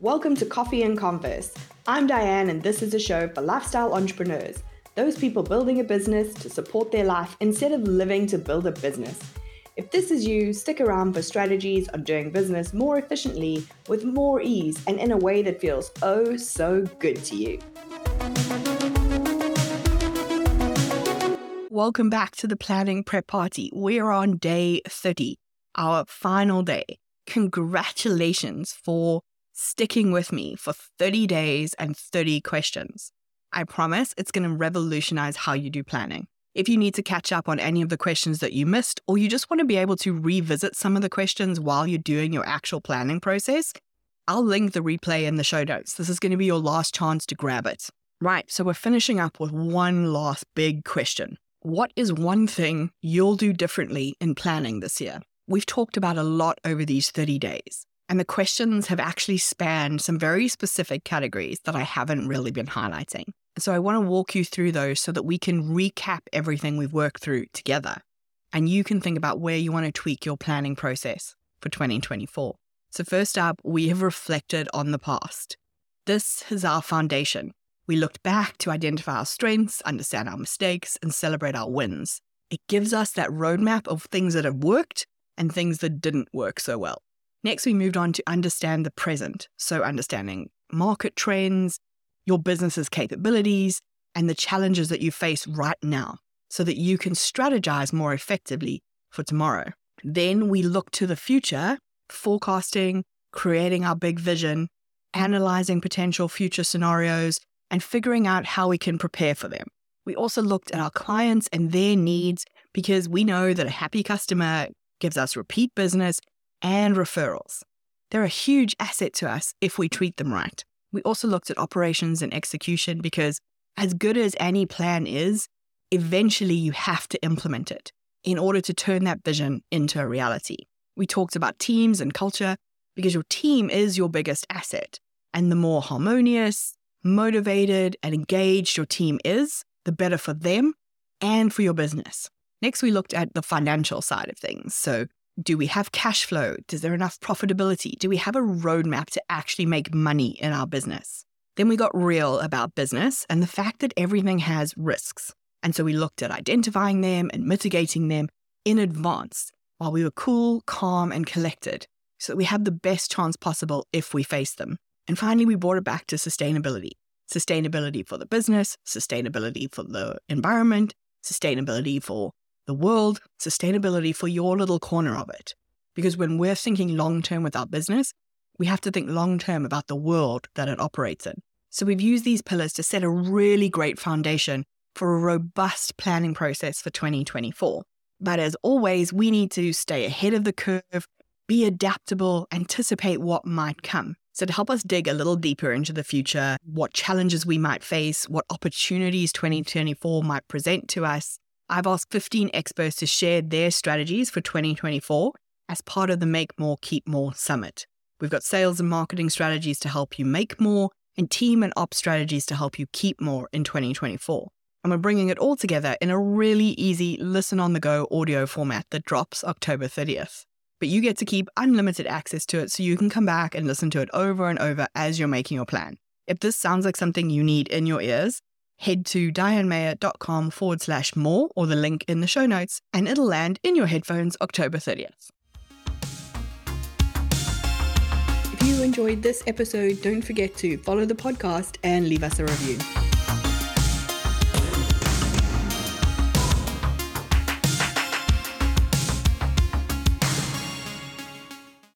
Welcome to Coffee and Converse. I'm Diane, and this is a show for lifestyle entrepreneurs, those people building a business to support their life instead of living to build a business. If this is you, stick around for strategies on doing business more efficiently, with more ease, and in a way that feels oh so good to you. Welcome back to the Planning Prep Party. We're on day 30, our final day. Congratulations for sticking with me for 30 days and 30 questions. I promise it's going to revolutionize how you do planning. If you need to catch up on any of the questions that you missed, or you just want to be able to revisit some of the questions while you're doing your actual planning process, I'll link the replay in the show notes. This is going to be your last chance to grab it. Right, so we're finishing up with one last big question. What is one thing you'll do differently in planning this year? We've talked about a lot over these 30 days. And the questions have actually spanned some very specific categories that I haven't really been highlighting. So I want to walk you through those so that we can recap everything we've worked through together. And you can think about where you want to tweak your planning process for 2024. So, first up, we have reflected on the past. This is our foundation. We looked back to identify our strengths, understand our mistakes, and celebrate our wins. It gives us that roadmap of things that have worked and things that didn't work so well. Next, we moved on to understand the present. So, understanding market trends, your business's capabilities, and the challenges that you face right now so that you can strategize more effectively for tomorrow. Then we look to the future, forecasting, creating our big vision, analyzing potential future scenarios, and figuring out how we can prepare for them. We also looked at our clients and their needs because we know that a happy customer gives us repeat business and referrals. They're a huge asset to us if we treat them right. We also looked at operations and execution because, as good as any plan is, eventually you have to implement it in order to turn that vision into a reality. We talked about teams and culture because your team is your biggest asset. And the more harmonious, motivated, and engaged your team is, the better for them and for your business. Next, we looked at the financial side of things. So, do we have cash flow? Is there enough profitability? Do we have a roadmap to actually make money in our business? Then we got real about business and the fact that everything has risks. And so we looked at identifying them and mitigating them in advance while we were cool, calm, and collected so that we have the best chance possible if we face them. And finally, we brought it back to sustainability sustainability for the business, sustainability for the environment, sustainability for the world, sustainability for your little corner of it. Because when we're thinking long term with our business, we have to think long term about the world that it operates in. So we've used these pillars to set a really great foundation for a robust planning process for 2024. But as always, we need to stay ahead of the curve, be adaptable, anticipate what might come. So, to help us dig a little deeper into the future, what challenges we might face, what opportunities 2024 might present to us, I've asked 15 experts to share their strategies for 2024 as part of the Make More, Keep More Summit. We've got sales and marketing strategies to help you make more and team and ops strategies to help you keep more in 2024. And we're bringing it all together in a really easy listen on the go audio format that drops October 30th. But you get to keep unlimited access to it so you can come back and listen to it over and over as you're making your plan. If this sounds like something you need in your ears, head to dianemayer.com forward slash more or the link in the show notes, and it'll land in your headphones October 30th. If you enjoyed this episode, don't forget to follow the podcast and leave us a review.